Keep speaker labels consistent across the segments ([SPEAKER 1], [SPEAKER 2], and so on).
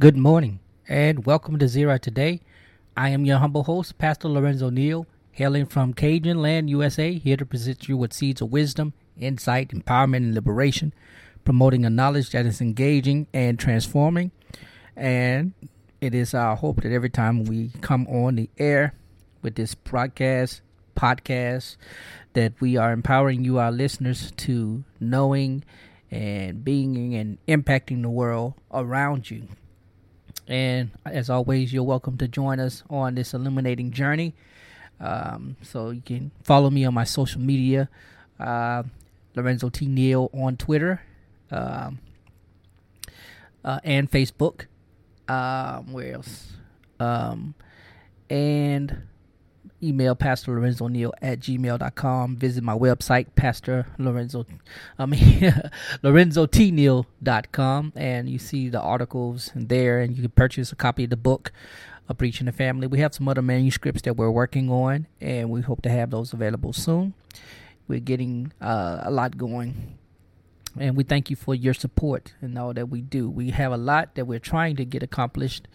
[SPEAKER 1] Good morning and welcome to Zera Today. I am your humble host, Pastor Lorenzo Neal, hailing from Cajun Land, USA, here to present you with seeds of wisdom, insight, empowerment, and liberation, promoting a knowledge that is engaging and transforming. And it is our hope that every time we come on the air with this broadcast, podcast, that we are empowering you, our listeners, to knowing and being and impacting the world around you. And as always, you're welcome to join us on this illuminating journey. Um, so you can follow me on my social media, uh, Lorenzo T. Neal on Twitter um, uh, and Facebook. Um, where else? Um, and email Pastor Lorenzo Neal at gmail.com. Visit my website, Pastor Lorenzo, I mean, LorenzoTneal.com. And you see the articles there, and you can purchase a copy of the book, A Breach in the Family. We have some other manuscripts that we're working on, and we hope to have those available soon. We're getting uh, a lot going. And we thank you for your support and all that we do. We have a lot that we're trying to get accomplished.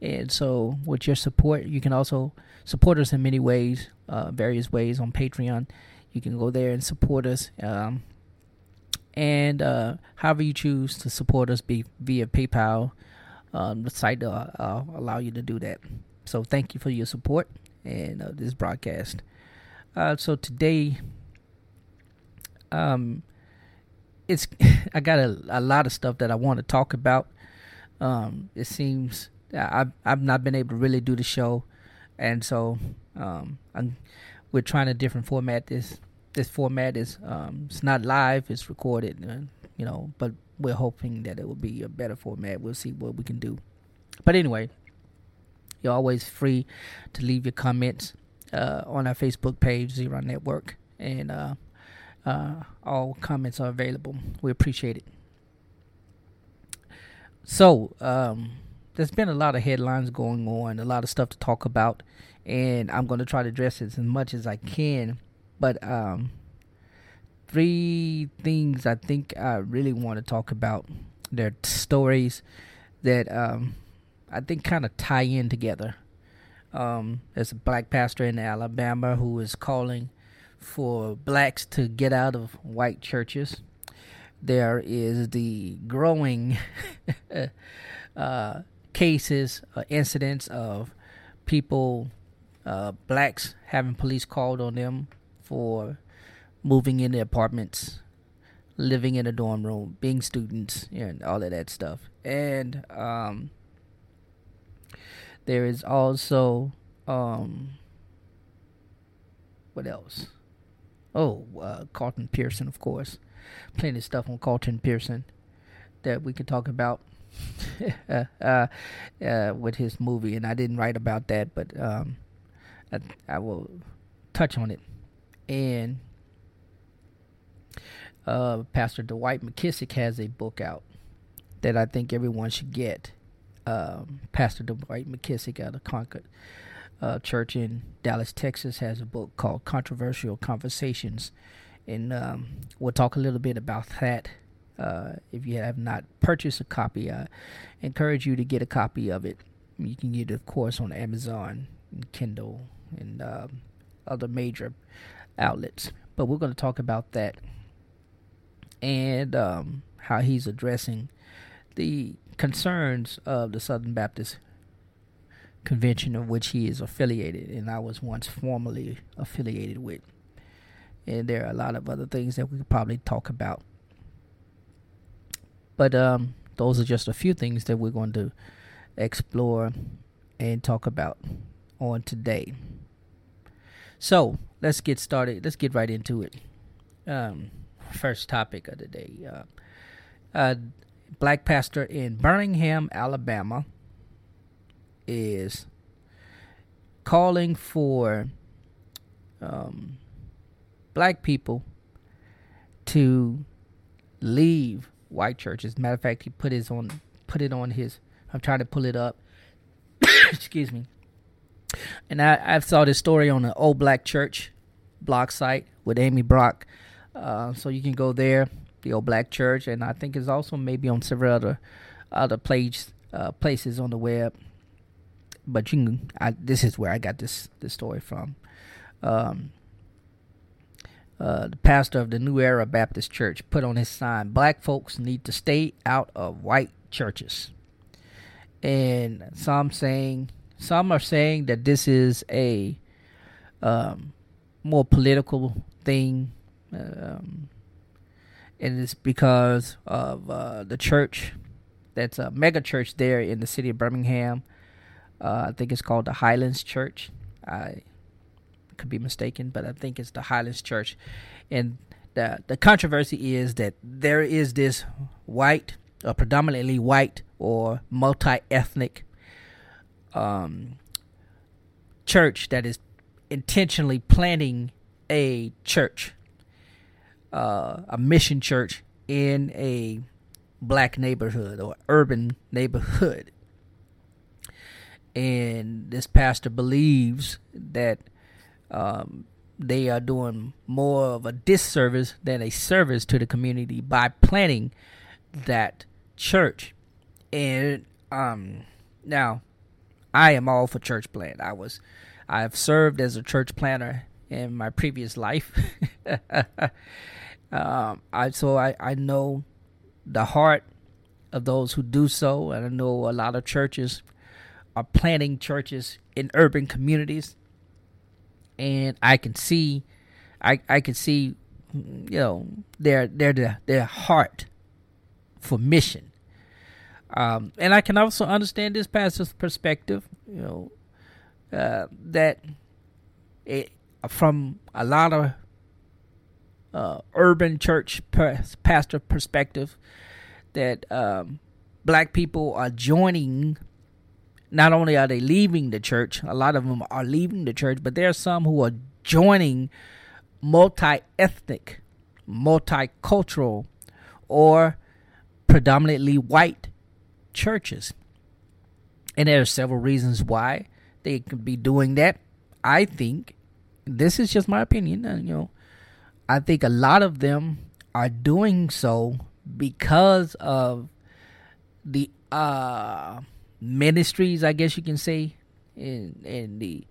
[SPEAKER 1] And so, with your support, you can also support us in many ways, uh, various ways on Patreon. You can go there and support us. Um, and uh, however you choose to support us be via PayPal, um, the site will uh, allow you to do that. So thank you for your support and uh, this broadcast. Uh, so today, um, it's I got a, a lot of stuff that I want to talk about. Um, it seems I've I've not been able to really do the show and so um, we're trying a different format. This this format is um, it's not live; it's recorded, uh, you know. But we're hoping that it will be a better format. We'll see what we can do. But anyway, you're always free to leave your comments uh, on our Facebook page, Zera Network, and uh, uh, all comments are available. We appreciate it. So, um, there's been a lot of headlines going on, a lot of stuff to talk about, and I'm going to try to address it as much as I can. But um, three things I think I really want to talk about. They're stories that um, I think kind of tie in together. Um, there's a black pastor in Alabama who is calling for blacks to get out of white churches. There is the growing uh, cases, uh, incidents of people, uh, blacks, having police called on them for moving in their apartments, living in a dorm room, being students, and all of that stuff. And um, there is also um, what else? Oh, uh, Carlton Pearson, of course. Plenty of stuff on Carlton Pearson that we could talk about. uh, uh, with his movie, and I didn't write about that, but um, I, I, will touch on it. And uh, Pastor Dwight McKissic has a book out that I think everyone should get. Um, Pastor Dwight McKissic out of Concord uh, Church in Dallas, Texas, has a book called Controversial Conversations, and um, we'll talk a little bit about that uh, if you have not purchased a copy, I encourage you to get a copy of it. You can get it, of course, on Amazon, and Kindle, and um, other major outlets. But we're going to talk about that and um, how he's addressing the concerns of the Southern Baptist Convention, of which he is affiliated, and I was once formally affiliated with. And there are a lot of other things that we could probably talk about but um, those are just a few things that we're going to explore and talk about on today. So let's get started. Let's get right into it. Um, first topic of the day: uh, uh, black pastor in Birmingham, Alabama, is calling for um, black people to leave white churches. Matter of fact, he put his on put it on his. I'm trying to pull it up. Excuse me. And I, I saw this story on the Old Black Church blog site with Amy Brock. Uh, so you can go there, the Old Black Church, and I think it's also maybe on several other other page uh, places on the web, but you can. I, this is where I got this this story from. Um, uh, the pastor of the New Era Baptist Church put on his sign, "Black folks need to stay out of white churches." And some saying, some are saying that this is a um, more political thing, um, and it's because of uh, the church that's a mega church there in the city of Birmingham. Uh, I think it's called the Highlands Church. I could be mistaken, but I think it's the Highlands Church. And the the controversy is that there is this white, or predominantly white, or multi ethnic um, church that is intentionally planting a church, uh, a mission church in a black neighborhood or urban neighborhood. And this pastor believes that um, they are doing more of a disservice than a service to the community by planting that church. And um, now, I am all for church plant. I was, I have served as a church planner in my previous life. um, I so I I know the heart of those who do so, and I know a lot of churches are planting churches in urban communities, and I can see, I I can see, you know, their their their heart for mission. Um, and I can also understand this pastor's perspective, you know, uh, that it, from a lot of uh, urban church pastor perspective that um, black people are joining. Not only are they leaving the church, a lot of them are leaving the church, but there are some who are joining multi ethnic, multicultural, or predominantly white churches. And there are several reasons why they could be doing that. I think this is just my opinion. And, you know, I think a lot of them are doing so because of the uh, ministries, I guess you can say, and and the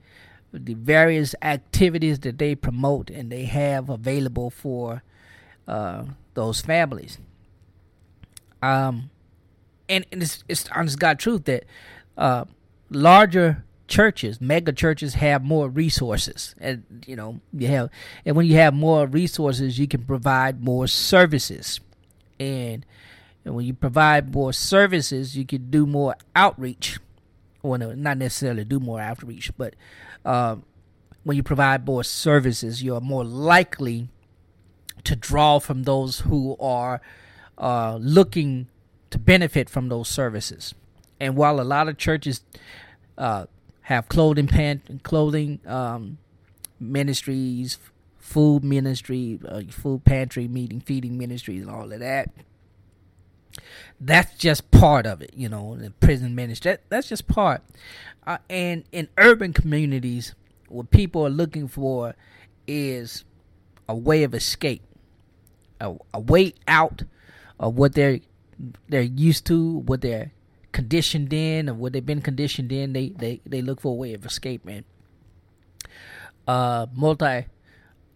[SPEAKER 1] the various activities that they promote and they have available for uh, those families. Um, and, and it's, it's honest God truth that uh, larger churches, mega churches have more resources. And you know, you have and when you have more resources, you can provide more services. And, and when you provide more services, you can do more outreach. Well, no, not necessarily do more outreach, but uh, when you provide more services, you're more likely to draw from those who are uh, looking to benefit from those services. And while a lot of churches uh, have clothing clothing um, ministries, food ministry, uh, food pantry, meeting, feeding ministries, and all of that. That's just part of it, you know. The prison ministry, that, that's just part. Uh, and in urban communities, what people are looking for is a way of escape, a, a way out of what they're they're used to, what they're conditioned in, or what they've been conditioned in. They they they look for a way of escape, man. Uh, multi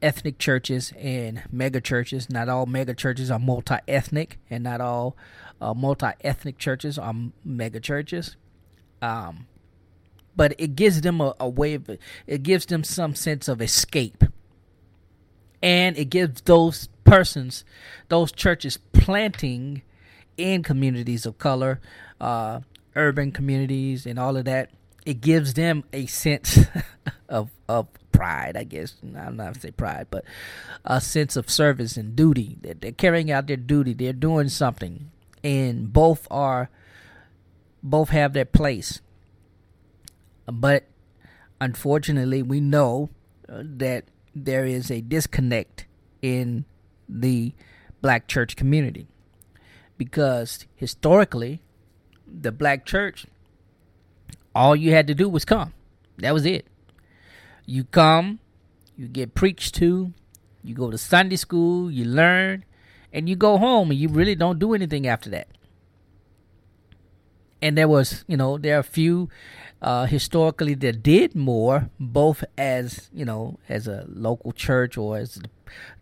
[SPEAKER 1] ethnic churches and mega churches. Not all mega churches are multi ethnic, and not all uh, multi ethnic churches are mega churches. Um, but it gives them a, a way of it gives them some sense of escape, and it gives those persons, those churches planting in communities of color, uh, urban communities, and all of that. It gives them a sense of of pride, I guess. I'm not say pride, but a sense of service and duty. That they're carrying out their duty. They're doing something, and both are both have their place. But unfortunately, we know uh, that there is a disconnect in the black church community because historically, the black church, all you had to do was come. That was it. You come, you get preached to, you go to Sunday school, you learn, and you go home and you really don't do anything after that. and there was, you know, there are a few uh, historically that did more, both as you know, as a local church or as a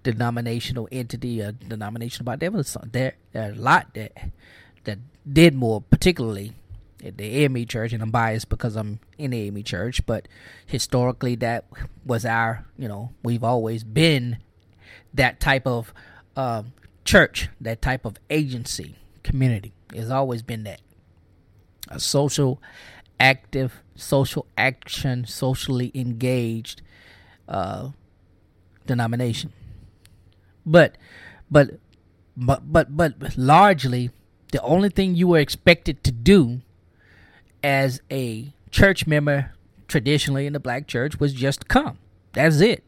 [SPEAKER 1] denominational entity, a denominational body. There was there, there are a lot that that did more, particularly at the AME church, and I'm biased because I'm in the AME church, but historically that was our, you know, we've always been that type of uh, church, that type of agency, community. It's always been that. A social, active, social action, socially engaged uh, denomination. But, but, but, but, but largely, the only thing you were expected to do as a church member traditionally in the black church was just come. That's it.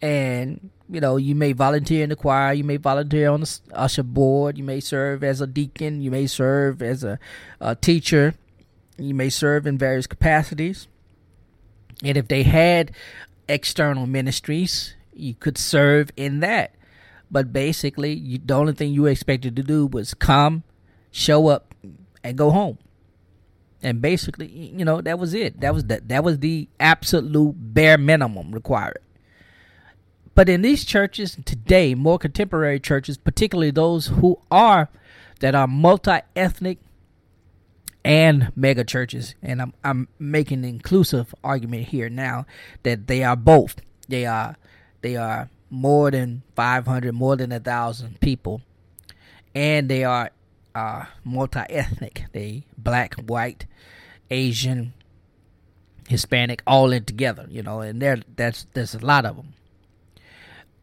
[SPEAKER 1] And you know, you may volunteer in the choir, you may volunteer on the usher board, you may serve as a deacon, you may serve as a, a teacher, you may serve in various capacities. And if they had external ministries, you could serve in that. But basically, you, the only thing you were expected to do was come, show up, and go home and basically, you know, that was it. That was the, that was the absolute bare minimum required. But in these churches today, more contemporary churches, particularly those who are that are multi-ethnic and mega churches, and I'm I'm making an inclusive argument here now that they are both. They are they are more than 500, more than a thousand people, and they are uh, multi-ethnic. They black, white, Asian, Hispanic, all in together. You know, and there that's there's a lot of them.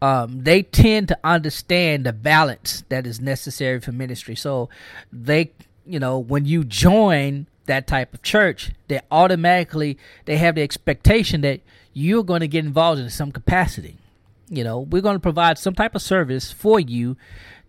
[SPEAKER 1] Um, they tend to understand the balance that is necessary for ministry. So they, you know, when you join that type of church, they automatically they have the expectation that you're going to get involved in some capacity. You know, we're going to provide some type of service for you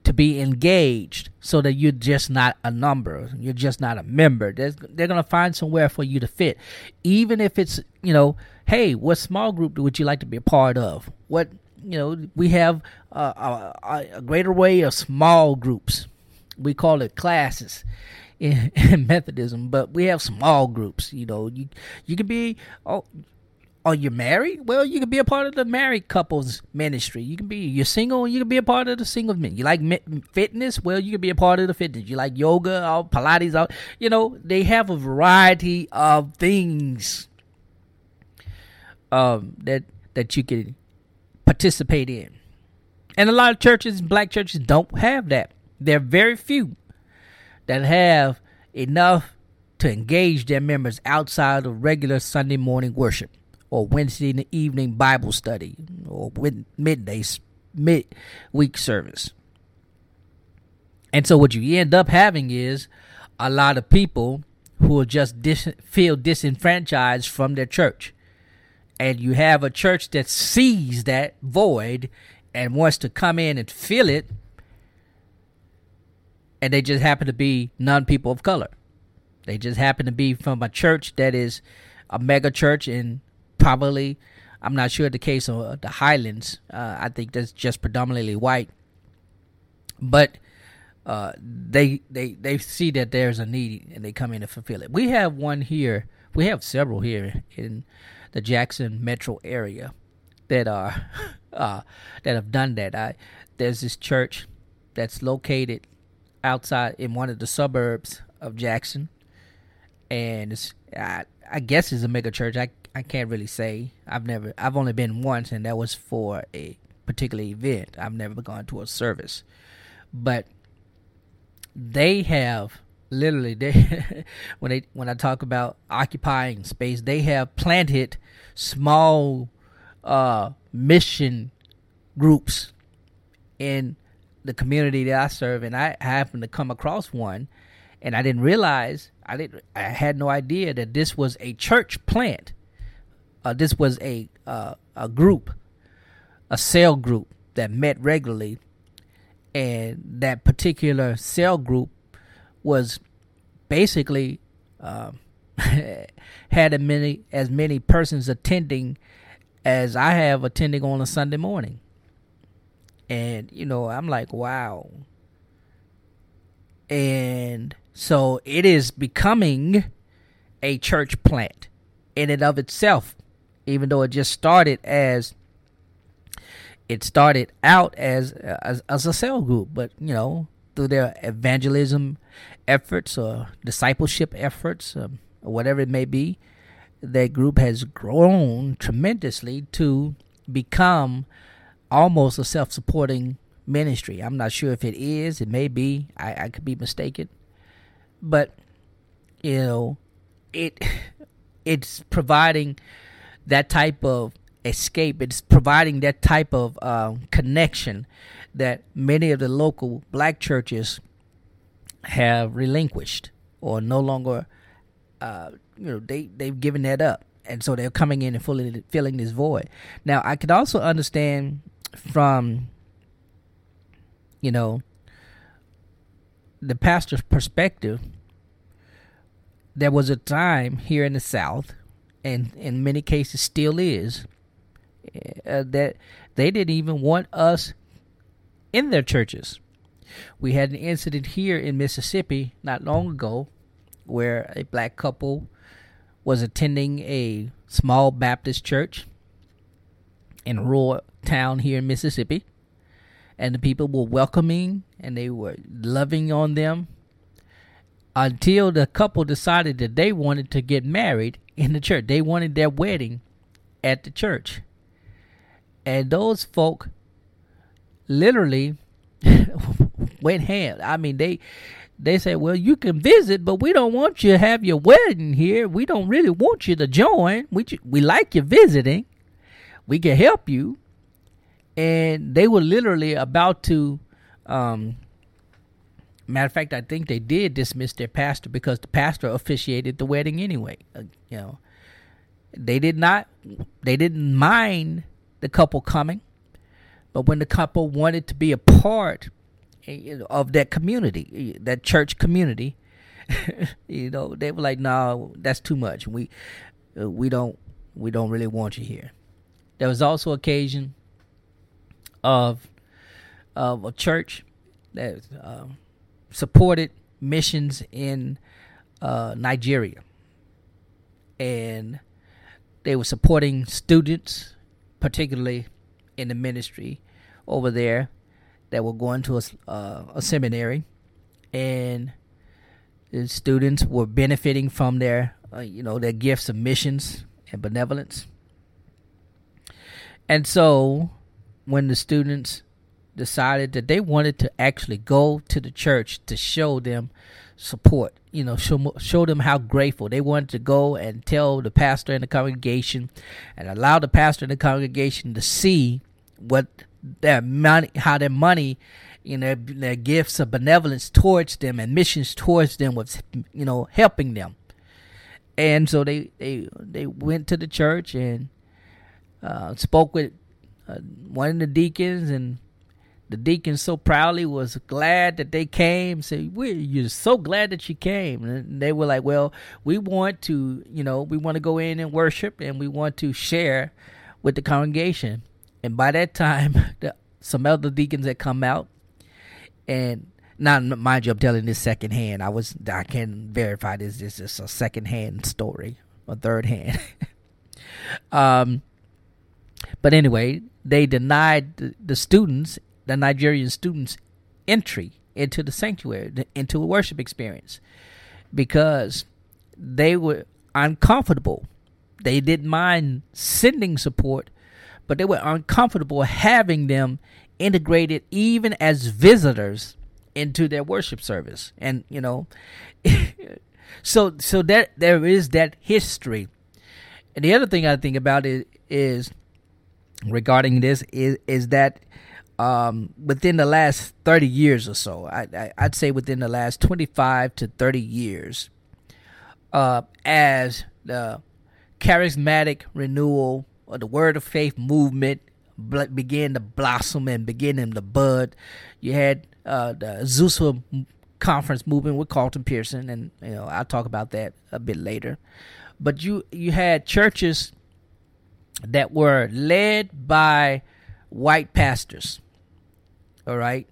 [SPEAKER 1] to be engaged so that you're just not a number you're just not a member. There's, they're going to find somewhere for you to fit. Even if it's you know hey what small group would you like to be a part of? What you know we have a, a array of small groups. We call it classes in, in methodism but we have small groups you know. You you could be oh are you married? Well, you can be a part of the married couples ministry. You can be you're single. You can be a part of the single men. You like fitness? Well, you can be a part of the fitness. You like yoga or Pilates? Or, you know, they have a variety of things um, that that you can participate in. And a lot of churches, black churches, don't have that. There are very few that have enough to engage their members outside of regular Sunday morning worship or Wednesday in the evening Bible study or midday midweek service. And so what you end up having is a lot of people who will just dis- feel disenfranchised from their church. And you have a church that sees that void and wants to come in and fill it, and they just happen to be non people of color. They just happen to be from a church that is a mega church in probably I'm not sure the case of the Highlands. Uh, I think that's just predominantly white, but uh, they they they see that there's a need and they come in to fulfill it. We have one here. We have several here in the Jackson metro area that are uh, that have done that. I there's this church that's located outside in one of the suburbs of Jackson, and I, I guess it's a mega church. I I can't really say. I've never. I've only been once, and that was for a particular event. I've never gone to a service, but they have literally they when they when I talk about occupying space, they have planted small uh, mission groups in the community that I serve, and I happened to come across one, and I didn't realize I didn't I had no idea that this was a church plant uh, this was a uh, a group, a cell group that met regularly, and that particular cell group was basically uh, had as many as many persons attending as I have attending on a Sunday morning. And you know, I'm like, wow. And so it is becoming a church plant in and of itself, even though it just started as it started out as as, as a cell group, but you know through their evangelism efforts or discipleship efforts um, or whatever it may be, that group has grown tremendously to become almost a self-supporting ministry. I'm not sure if it is. It may be. I, I could be mistaken, but you know, it it's providing that type of escape. It's providing that type of uh, connection that many of the local black churches have relinquished or no longer. Uh, you know, they they've given that up, and so they're coming in and fully filling this void. Now, I could also understand from you know the pastor's perspective there was a time here in the South, and in many cases still is, uh, that they didn't even want us in their churches. We had an incident here in Mississippi not long ago where a black couple was attending a small Baptist church in a rural town here in Mississippi. And the people were welcoming and they were loving on them until the couple decided that they wanted to get married in the church. They wanted their wedding at the church. And those folk literally went ham. I mean, they they said, "Well, you can visit, but we don't want you to have your wedding here. We don't really want you to join. We we like you visiting. We can help you." And they were literally about to um, Matter of fact, I think they did dismiss their pastor because the pastor officiated the wedding anyway. Uh, you know, they did not, they didn't mind the couple coming, but when the couple wanted to be a part eh, of that community, eh, that church community, you know, they were like, "No, that's too much. We, uh, we don't, we don't really want you here." There was also occasion of of a church that. Um, supported missions in uh, Nigeria, and they were supporting students, particularly in the ministry over there, that were going to a, uh, a seminary, and the students were benefiting from their, uh, you know, their gifts of missions and benevolence. And so, when the students decided that they wanted to actually go to the church to show them support you know show, show them how grateful. They wanted to go and tell the pastor and the congregation and allow the pastor and the congregation to see what their money how their money you know their gifts of benevolence towards them and missions towards them was you know helping them. And so they they they went to the church and uh, spoke with uh, one of the deacons and the deacon so proudly was glad that they came. Said, "We're you're so glad that you came." And they were like, "Well, we want to, you know, we want to go in and worship, and we want to share with the congregation." And by that time, the, some other deacons had come out, and now mind you, I'm telling this secondhand. I was I can verify this. This is a secondhand story, a third hand. um, but anyway, they denied the, the students the Nigerian students' entry into the sanctuary, into a worship experience, because they were uncomfortable. They didn't mind sending support, but they were uncomfortable having them integrated even as visitors into their worship service. And you know, so so that there is that history. And the other thing I think about it is regarding this is is that um, within the last 30 years or so, I, would say within the last 25 to 30 years, uh, as the charismatic renewal or the word of faith movement began to blossom and beginning to bud, you had uh, the Azusa conference movement with Carlton Pearson, and you know I'll talk about that a bit later. But you you had churches that were led by white pastors all right,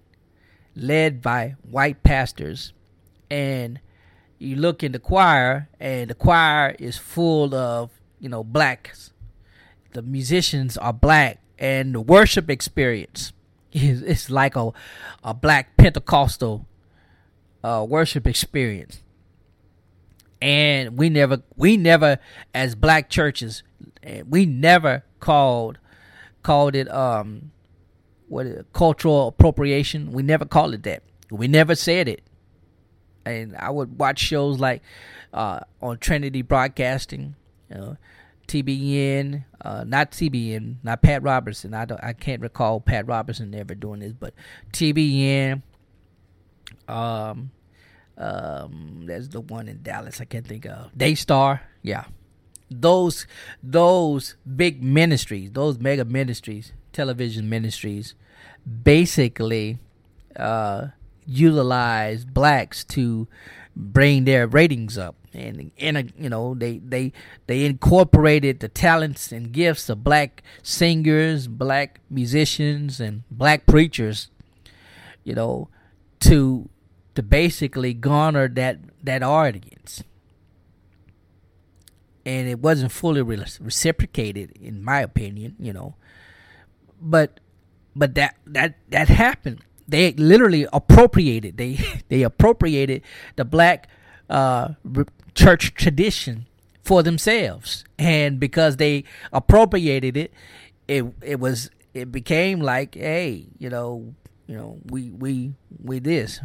[SPEAKER 1] led by white pastors and you look in the choir, and the choir is full of you know blacks. The musicians are black, and the worship experience is it's like a a black Pentecostal uh, worship experience. And we never, we never, as black churches, we never called called it um what cultural appropriation. We never called it that. We never said it. And I would watch shows like uh, on Trinity Broadcasting, you know, TBN, uh, not TBN, not Pat Robertson. I don't, I can't recall Pat Robertson ever doing this, but TBN. Um, um, there's the one in Dallas. I can't think of Daystar. Yeah, those those big ministries, those mega ministries, television ministries, basically uh, blacks to bring their ratings up. And and you know they they they incorporated the talents and gifts of black singers black musicians and black preachers you know to to basically garner that that audience. And it wasn't fully reciprocated in my opinion you know but but that that that happened. They literally appropriated they they appropriated the black uh, church tradition for themselves. And because they appropriated it it it was it became like hey you know you know we we we this.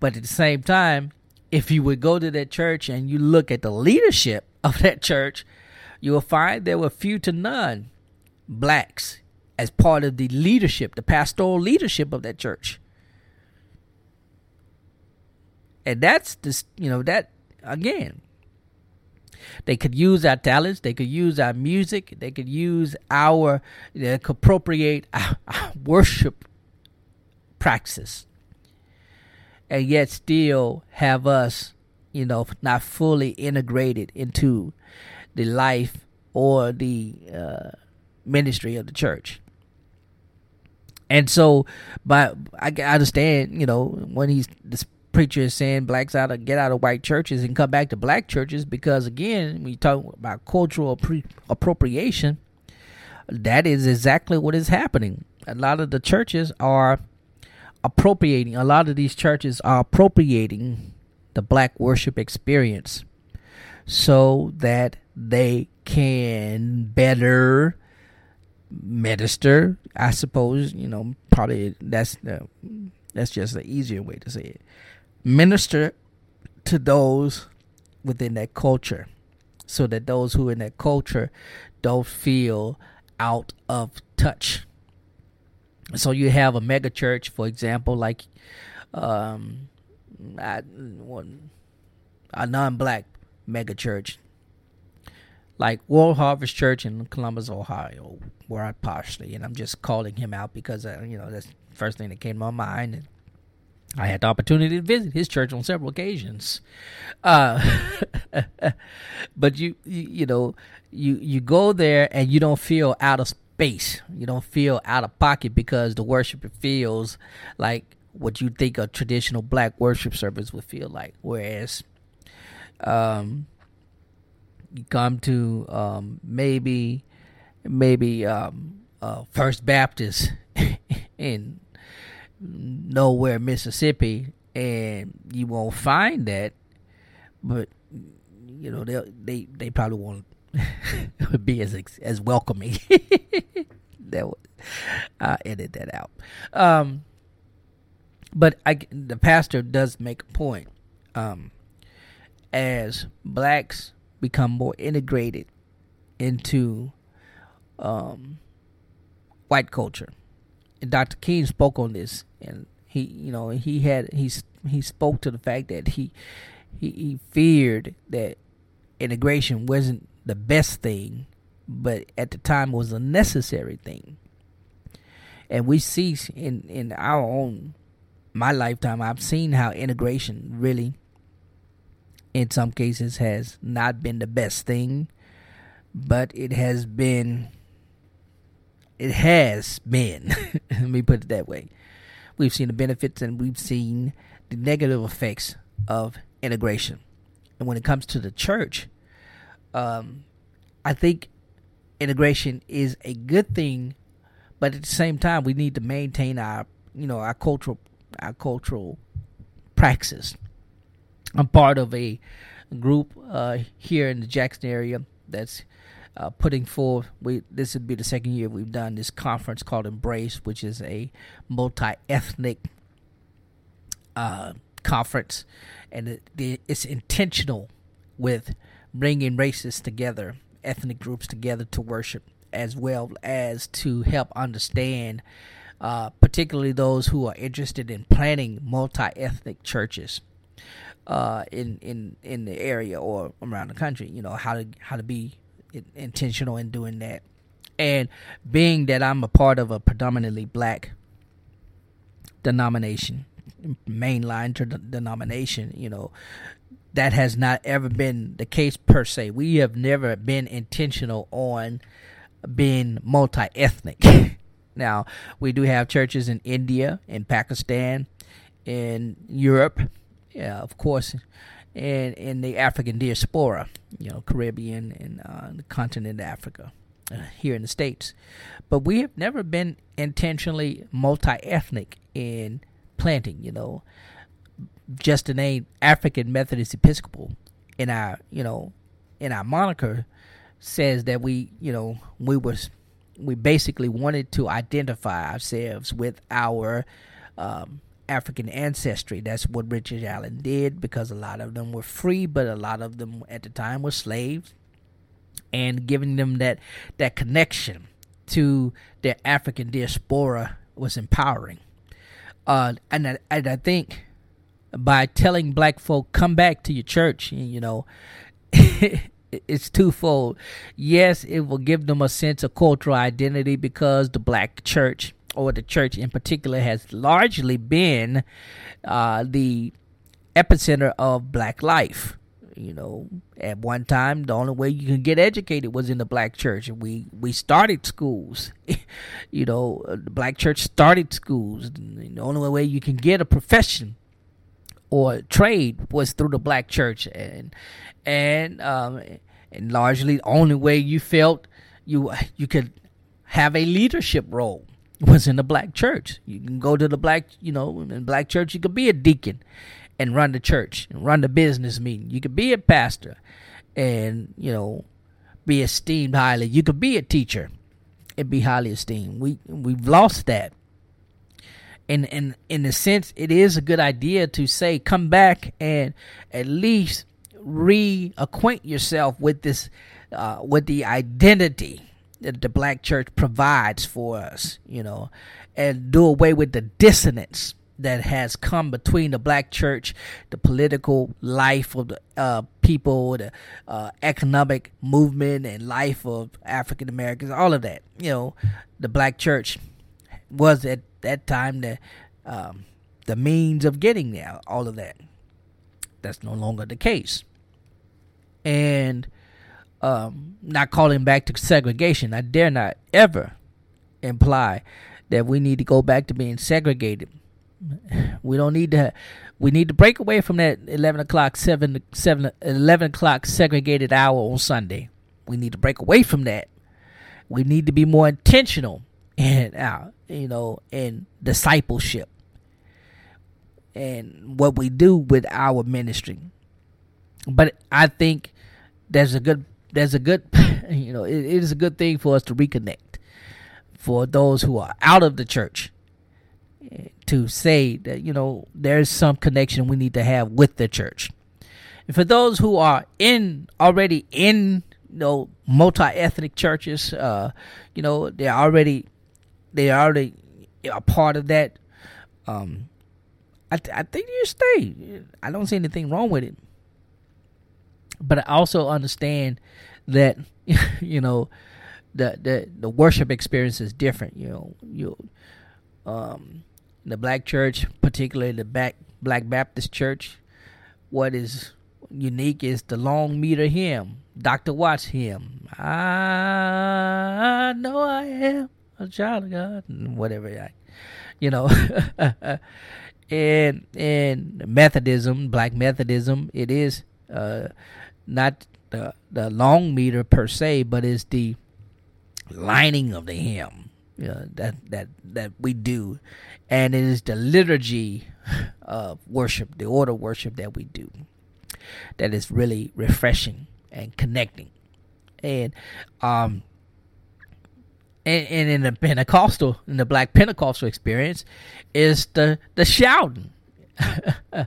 [SPEAKER 1] But at the same time if you would go to that church and you look at the leadership of that church you will find there were few to none blacks as part of the leadership, the pastoral leadership of that church. And that's this, you know, that again. They could use our talents. They could use our music. They could use our, they could appropriate our, our worship praxis, and yet still have us, you know, not fully integrated into the life or the uh, ministry of the church. And so, but I, understand, you know, when he's this preacher is saying blacks out of get out of white churches and come back to black churches because again, you talk about cultural appropriation, that is exactly what is happening. A lot of the churches are appropriating. A lot of these churches are appropriating the black worship experience so that they can better minister. I suppose you know probably that's the that's just the easier way to say it. Minister to those within that culture, so that those who are in that culture don't feel out of touch. So you have a mega church, for example, like um, I, a non-black mega church like World Harvest Church in Columbus, Ohio, where I partially, and I'm just calling him out because uh, you know that's the first thing that came to my mind. And I had the opportunity to visit his church on several occasions. Uh, but you, you, you know, you you go there and you don't feel out of space. You don't feel out of pocket because the worship feels like what you think a traditional black worship service would feel like. Whereas, um, come to um, maybe maybe um, uh, First Baptist in nowhere Mississippi, and you won't find that. But you know they they they probably won't be as as welcoming. that I edit that out. Um, but I the pastor does make a point. Um, as blacks become more integrated into um, white culture. And Dr. King spoke on this, and he, you know, he had he he spoke to the fact that he he, he feared that integration wasn't the best thing, but at the time was a necessary thing. And we see in in our own my lifetime, I've seen how integration really in some cases has not been the best thing, but it has been it has been let me put it that way. We've seen the benefits and we've seen the negative effects of integration. And when it comes to the church, um, I think integration is a good thing, but at the same time, we need to maintain our, you know, our cultural, our cultural praxis. I'm part of a group uh, here in the Jackson area that's uh, putting forth. We this would be the second year we've done this conference called Embrace, which is a multi-ethnic uh, conference, and it, it's intentional with bringing races together, ethnic groups together to worship, as well as to help understand. Uh, particularly those who are interested in planning multi-ethnic churches uh, in in in the area or around the country. You know how to how to be intentional in doing that, and being that I'm a part of a predominantly black denomination, mainline denomination, you know, that has not ever been the case per se. We have never been intentional on being multi ethnic. now, we do have churches in India, in Pakistan, in Europe, yeah, of course, and in the African diaspora, you know, Caribbean and uh, the continent of Africa, uh, here in the states. But we have never been intentionally multi-ethnic in planting. You know, just the name African Methodist Episcopal in our, you know, in our moniker says that we, you know, we was we basically wanted to identify ourselves with our um, African ancestry. That's what Richard Allen did because a lot of them were free, but a lot of them at the time were slaves, and giving them that that connection to their African diaspora was empowering. Uh, and I, and I think by telling black folk come back to your church, you know. it's twofold. Yes, it will give them a sense of cultural identity because the black church or the church in particular, has largely been uh, the epicenter of black life. You know, at one time, the only way you can get educated was in the black church. We we started schools. you know, the black church started schools. The only way you can get a profession or trade was through the black church, and and um, and largely the only way you felt you you could have a leadership role was in the black church. You can go to the black, you know, in black church, you could be a deacon and run the church and run the business meeting. You could be a pastor and, you know, be esteemed highly. You could be a teacher and be highly esteemed. We we've lost that. And and in a sense it is a good idea to say come back and at least reacquaint yourself with this uh, with the identity that the black church provides for us, you know, and do away with the dissonance that has come between the black church, the political life of the uh, people, the uh, economic movement and life of African Americans, all of that. You know, the black church was at that time the um, the means of getting there. All of that. That's no longer the case, and um, not calling back to segregation. I dare not ever imply that we need to go back to being segregated. We don't need to. We need to break away from that eleven o'clock, seven, seven, 11 o'clock segregated hour on Sunday. We need to break away from that. We need to be more intentional in our, you know, in discipleship and what we do with our ministry. But I think there's a good there's a good, you know, it, it is a good thing for us to reconnect for those who are out of the church to say that, you know, there's some connection we need to have with the church. And for those who are in already in you know multi-ethnic churches, uh, you know, they're already they are already a part of that. Um, I, th- I think you stay. I don't see anything wrong with it but I also understand that you know the the the worship experience is different. You know, you um, the black church, particularly the back Black Baptist Church, what is unique is the long meter hymn, Dr. Watts hymn. I know I am a child of God, whatever. I, you know, and and Methodism, Black Methodism, it is uh, not the the long meter per se, but it's the lining of the hymn you know, that that that we do, and it is the liturgy of worship, the order of worship that we do, that is really refreshing and connecting, and um. And, and in the Pentecostal, in the Black Pentecostal experience, is the the shouting,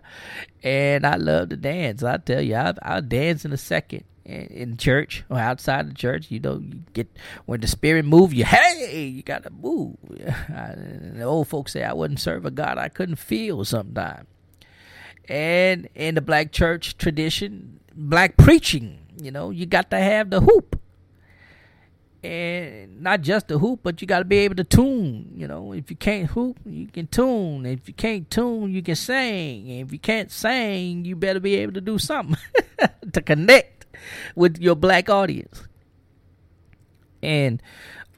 [SPEAKER 1] and I love to dance. I tell you, I, I'll dance in a second in church or outside the church. You know, you get when the spirit move you. Hey, you gotta move. the old folks say I wouldn't serve a God I couldn't feel sometime. And in the black church tradition, black preaching, you know, you got to have the whoop. And not just the whoop, but you got to be able to tune. You know, if you can't whoop, you can tune. If you can't tune, you can sing. And if you can't sing, you better be able to do something to connect with your black audience. And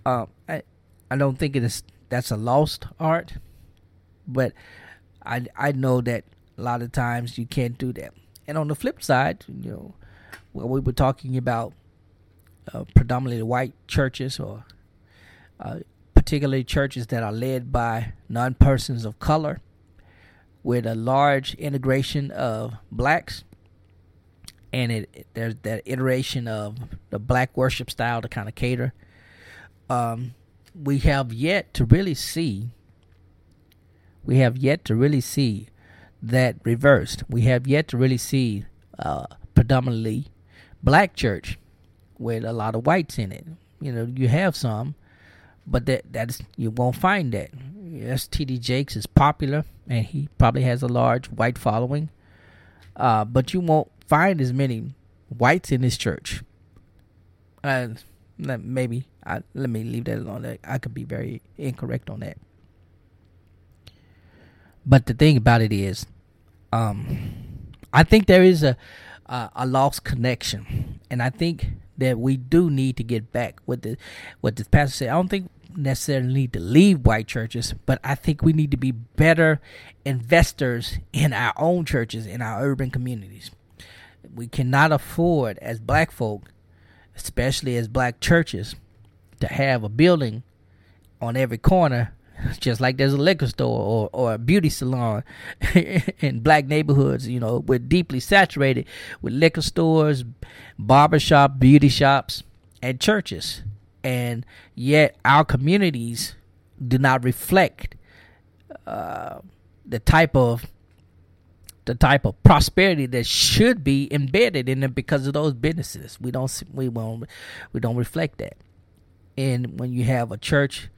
[SPEAKER 1] um, I I don't think it is that's a lost art, but I I know that a lot of times you can't do that. And on the flip side, you know, when we were talking about uh, predominantly white churches or uh, particularly churches that are led by non persons of color with a large integration of blacks and it there's that iteration of the black worship style to kind of cater. Um, we have yet to really see. We have yet to really see that reversed. We have yet to really see uh, predominantly black church with a lot of whites in it. You know, you have some, but that that's you won't find that. Yes, T.D. Jakes is popular, and he probably has a large white following. Uh, but you won't find as many whites in his church. Uh, maybe I, let me leave that alone. I could be very incorrect on that. But the thing about it is, um, I think there is a, a a lost connection, and I think that we do need to get back with the what the pastor said. I don't think necessarily need to leave white churches, but I think we need to be better investors in our own churches in our urban communities we cannot afford as black folk, especially as black churches, to have a building on every corner, just like there's a liquor store or, or a beauty salon in black neighborhoods, you know, we're deeply saturated with liquor stores, barbershop, beauty shops, and churches. And yet our communities do not reflect uh, the type of the type of prosperity that should be embedded in them because of those businesses. We don't we won't we don't reflect that. And when you have a church,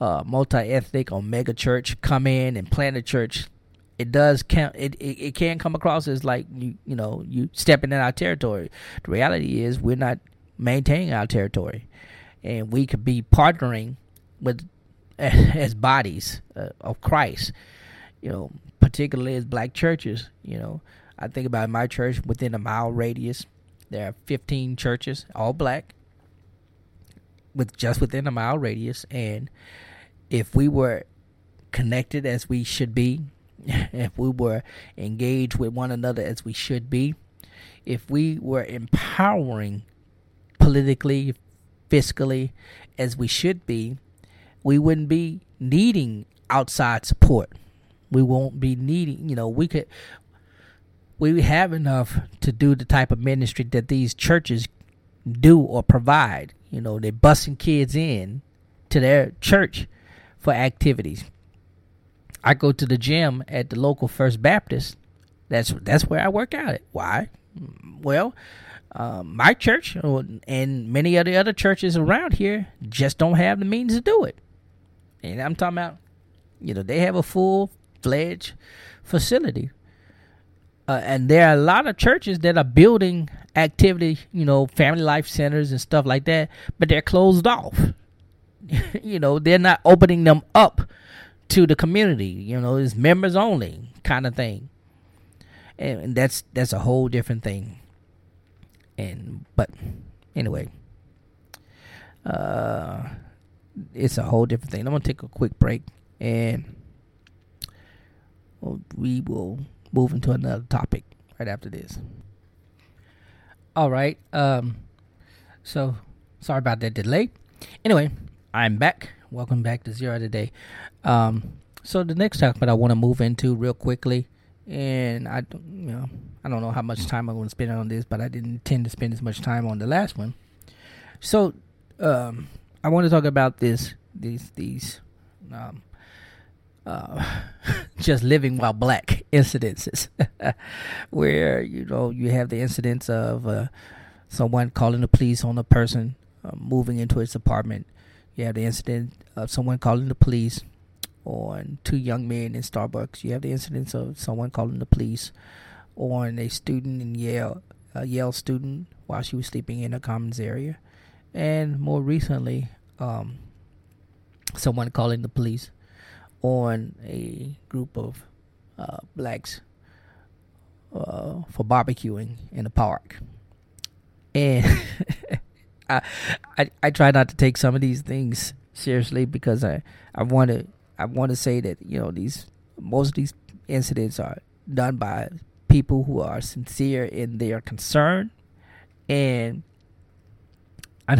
[SPEAKER 1] uh, multi-ethnic or mega church come in and plant a church, it does count. It, it it can come across as like you you know you stepping in our territory. The reality is we're not maintaining our territory, and we could be partnering with as bodies uh, of Christ. You know, particularly as black churches. You know, I think about my church within a mile radius. There are 15 churches, all black, with just within a mile radius. And if we were connected as we should be, if we were engaged with one another as we should be, if we were empowering politically, fiscally as we should be, we wouldn't be needing outside support. We won't be needing you know we could we have enough to do the type of ministry that these churches do or provide. You know they're busing kids in to their church for activities. I go to the gym at the local first baptist. That's that's where i work out at. Why? Well uh, my church and many of the other churches around here just don't have the means to do it. And i'm talking about you know they have a full fledged facility. Uh, and there are a lot of churches that are building activity, you know, family life centers and stuff like that, but they're closed off. you know, they're not opening them up to the community. You know, it's members only kind of thing, and, and that's that's a whole different thing. And but anyway, uh, it's a whole different thing. I'm gonna take a quick break and we will move into another topic right after this. All right. Um, so sorry about that delay. Anyway, I'm back. Welcome back to Zera Today. Um, so the next topic I want to move into real quickly, and I, you know, I don't know how much time I'm going to spend on this, but I didn't intend to spend as much time on the last one. So, um, I want to talk about this, these, these, um, uh, just living while black incidences, where you know you have the incidents of uh, someone calling the police on a person uh, moving into his apartment. You have the incident of someone calling the police on two young men in Starbucks. You have the incidents of someone calling the police on a student in Yale, a Yale student, while she was sleeping in a commons area, and more recently, um, someone calling the police on a group of uh, blacks uh, for barbecuing in a park. And I, I try not to take some of these things seriously because I I want to I want to say that you know these most of these incidents are done by people who are sincere in their concern and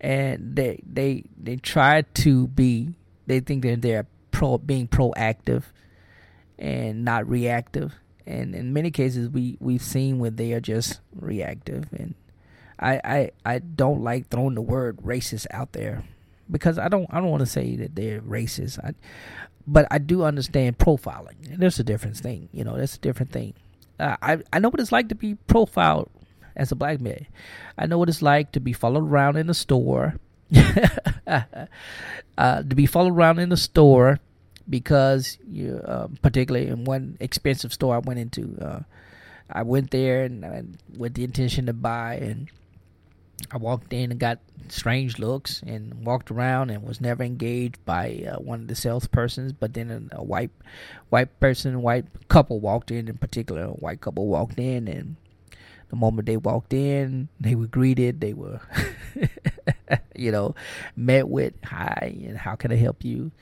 [SPEAKER 1] and they they they try to be they think that they're pro being proactive and not reactive. And in many cases, we we've seen where they are just reactive. And I I I don't like throwing the word racist out there because I don't I don't want to say that they're racist. I, but I do understand profiling. And there's a different thing, you know. That's a different thing. Uh, I I know what it's like to be profiled as a black man. I know what it's like to be followed around in the store. uh, to be followed around in the store because you, uh, particularly in one expensive store I went into, uh, I went there and, and, with the intention to buy, and I walked in and got strange looks and walked around and was never engaged by uh, one of the salespersons. But then a, white white person, white couple walked in. In particular, a white couple walked in, and the moment they walked in, they were greeted. They were, you know, met with hi and how can I help you?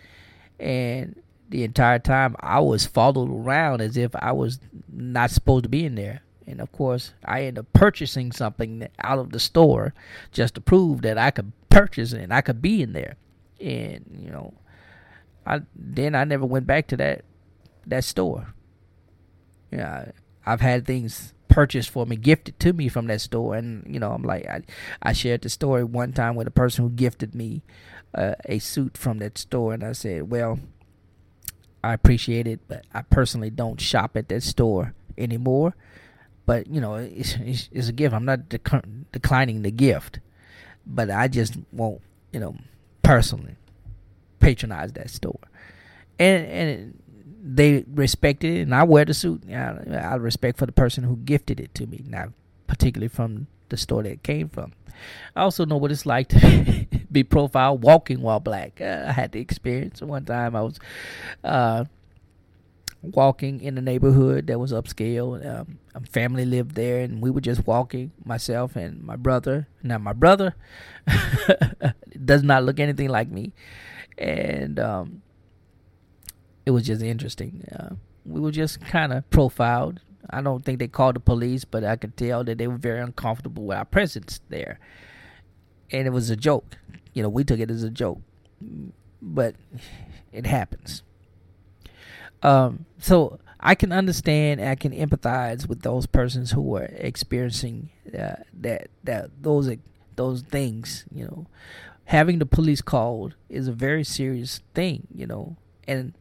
[SPEAKER 1] and the entire time I was followed around as if I was not supposed to be in there. And of course, I ended up purchasing something out of the store just to prove that I could purchase it and I could be in there. And you know, I then I never went back to that that store. Yeah, I've had things purchased for me, gifted to me from that store, and you know, I'm like, I, I shared the story one time with a person who gifted me uh, a suit from that store, and I said, "Well, I appreciate it, but I personally don't shop at that store anymore. But you know, it's, it's, it's a gift. I'm not dec- declining the gift, but I just won't, you know, personally patronize that store." And and they respected it, and I wear the suit. I, respect for the person who gifted it to me, not particularly from the store that it came from. I also know what it's like to be profiled walking while black. Uh, I had the experience one time. I was uh, walking in a neighborhood that was upscale. Um, a family lived there, and we were just walking. Myself and my brother. Now my brother does not look anything like me, and um, it was just interesting. Uh, we were just kind of profiled. I don't think they called the police, but I could tell that they were very uncomfortable with our presence there. And it was a joke. You know, we took it as a joke. But it happens. Um, so I can understand, I can empathize with those persons who are experiencing uh, that that those those things. You know, having the police called is a very serious thing. You know, and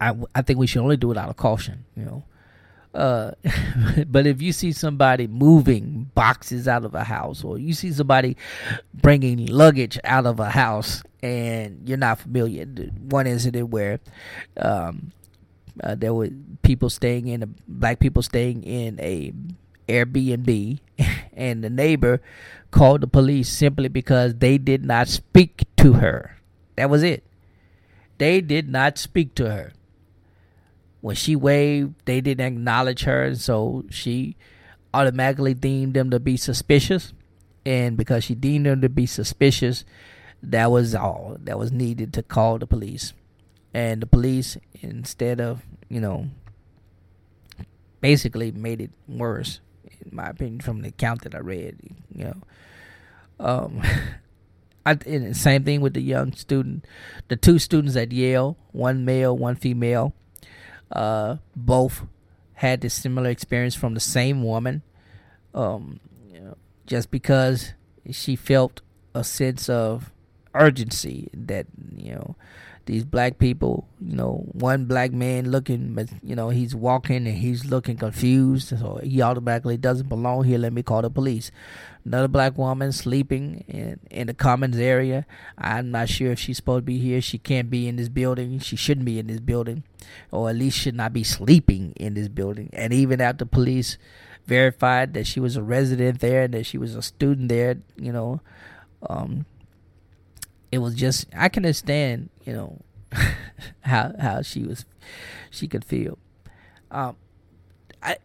[SPEAKER 1] I I think we should only do it out of caution. You know, uh, but if you see somebody moving boxes out of a house, or you see somebody bringing luggage out of a house, and you're not familiar, one incident where um, uh, there were people staying in a black people staying in a Airbnb, and the neighbor called the police simply because they did not speak to her. That was it. They did not speak to her when she waved, they didn't acknowledge her, and so she automatically deemed them to be suspicious. And because she deemed them to be suspicious, that was all that was needed to call the police. and the police instead of you know basically made it worse in my opinion from the account that I read you know um I same thing with the young student the two students at Yale one male one female uh both had this similar experience from the same woman. Um just because she felt a sense of urgency that you know these black people you know one black man looking you know he's walking and he's looking confused so he automatically doesn't belong here. Let me call the police. Another black woman sleeping in in the commons area. I'm not sure if she's supposed to be here. She can't be in this building. She shouldn't be in this building or at least should not be sleeping in this building. And even after police verified that she was a resident there and that she was a student there you know um it was just I can understand, you know, how how she was she could feel. Um, I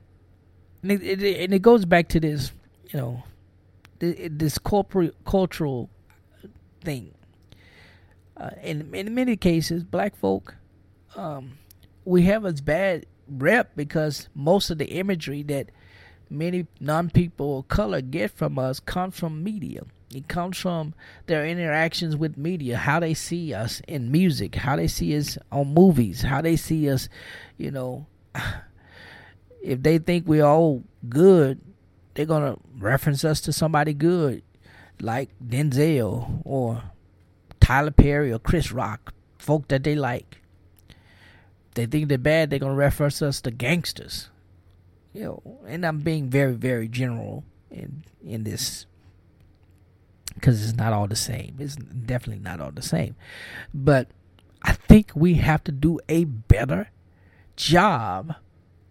[SPEAKER 1] and it, it, and it goes back to this, you know, this corporate cultural thing. Uh, in in many cases, black folk, um, we have a bad rep because most of the imagery that many non people of color get from us comes from media. It comes from their interactions with media, how they see us in music, how they see us on movies, how they see us, you know. If they think we're all good, they're going to reference us to somebody good, like Denzel or Tyler Perry or Chris Rock, folk that they like. They think they're bad, they're going to reference us to gangsters. You know, and I'm being very, very general in in this because it's not all the same. It's definitely not all the same. But I think we have to do a better job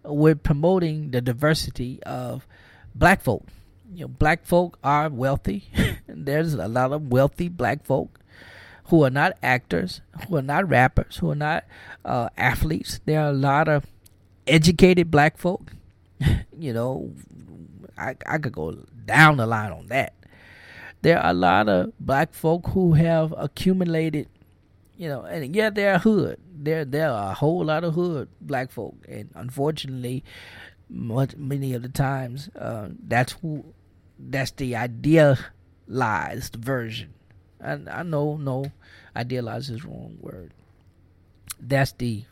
[SPEAKER 1] with promoting the diversity of black folk. You know, black folk are wealthy. There's a lot of wealthy black folk who are not actors, who are not rappers, who are not uh, athletes. There are a lot of educated black folk. you know, I I could go down the line on that there are a lot of black folk who have accumulated, you know, and yeah, they're hood. There, there are a whole lot of hood black folk, and unfortunately, much many of the times, uh, that's who, that's the idealized version. I, I know, no, idealized is wrong word. That's the,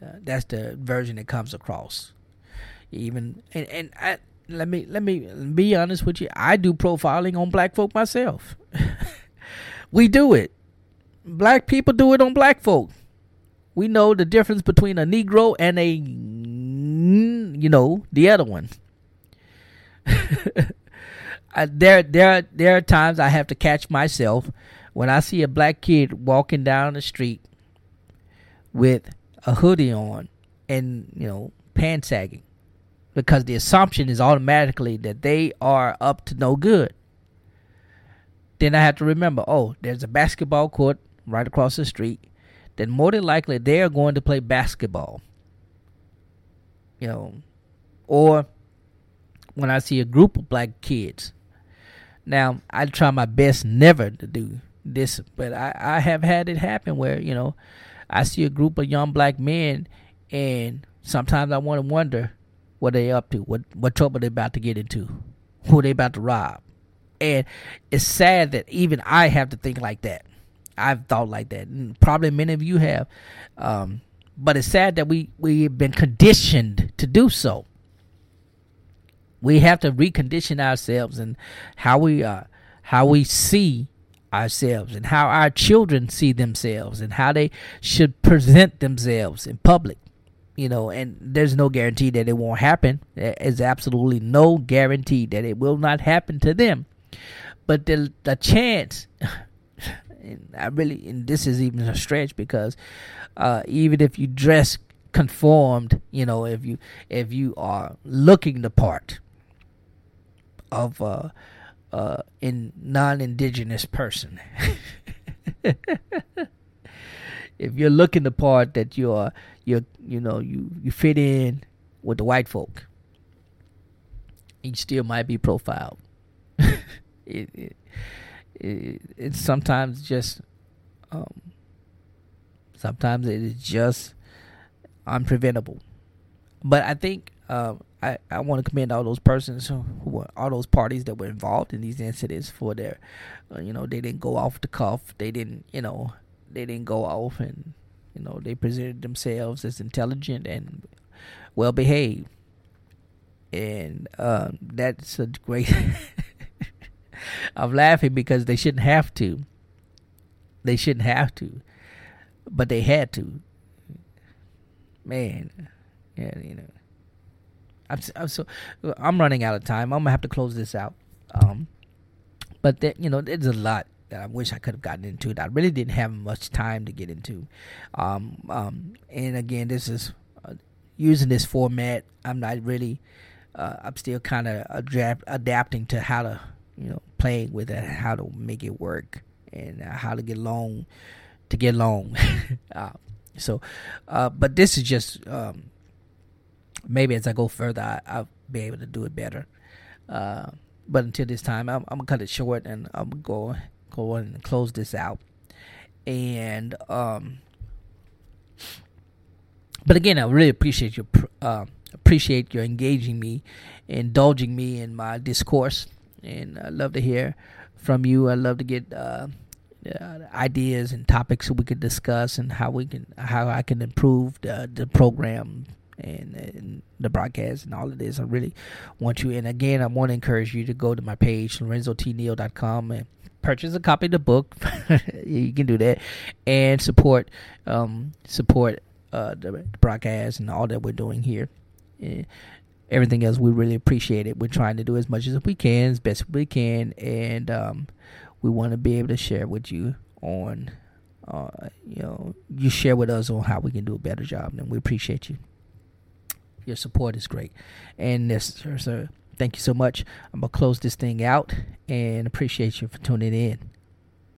[SPEAKER 1] uh, that's the version that comes across. Even and and I let me let me be honest with you. I do profiling on black folk myself. we do it. Black people do it on black folk. We know the difference between a Negro and a you know the other one. I, uh, there there there are times I have to catch myself when I see a black kid walking down the street with a hoodie on and you know pants sagging because the assumption is automatically that they are up to no good. Then I have to remember, oh, there's a basketball court right across the street. Then more than likely they are going to play basketball. You know, or when I see a group of black kids. Now, I try my best never to do this, but I, I have had it happen where, you know, I see a group of young black men and sometimes I want to wonder what they up to, what what trouble they about to get into, who they about to rob. And it's sad that even I have to think like that. I've thought like that. And probably many of you have. Um, but it's sad that we, we've been conditioned to do so. We have to recondition ourselves and how we uh, how we see ourselves and how our children see themselves and how they should present themselves in public you know, and there's no guarantee that it won't happen. There is absolutely no guarantee that it will not happen to them. But the the chance, I really, and this is even a stretch because uh, even if you dress conformed, you know, if you if you are looking the part of uh, uh, in non-indigenous person. if you're looking the part that you are you you know you you fit in with the white folk, you still might be profiled. it, it, it, it's sometimes just um, Sometimes it is just unpreventable. But I think uh, I I want to commend all those persons who, who, were all those parties that were involved in these incidents for their, uh, you know, they didn't go off the cuff. They didn't, you know, they didn't go off and, you know, they presented themselves as intelligent and well behaved. And uh, that's a great. I'm laughing because they shouldn't have to. They shouldn't have to, but they had to. Man, yeah, you know. I'm, I'm so I'm running out of time. I'm gonna have to close this out. Um, but there, you know, there's a lot that I wish I could have gotten into. That I really didn't have much time to get into. Um, um, and again, this is uh, using this format. I'm not really. Uh, I'm still kind of adapt, adapting to how to, you know, playing with it, how to make it work, and uh, how to get along, to get along. uh, so, uh, but this is just um, maybe as I go further, I, will be able to do it better. Uh, but until this time, I'm, I'm, gonna cut it short and I'm gonna go go and close this out. And um, but again, I really appreciate your uh, appreciate your engaging me, indulging me in my discourse, and I love to hear from you. I love to get. Uh, uh, ideas and topics that we could discuss and how we can how I can improve the, the program and, and, the broadcast and all of this. I really want you. And again, I want to encourage you to go to my page, LorenzoTNeal.com, and purchase a copy of the book. you can do that and support um, support uh, the broadcast and all that we're doing here. And everything else, we really appreciate it. We're trying to do as much as we can, as best we can, and um, we want to be able to share with you on. Uh, you know, you share with us on how we can do a better job, and we appreciate you. Your support is great. And this, sir, thank you so much. I'm going to close this thing out and appreciate you for tuning in.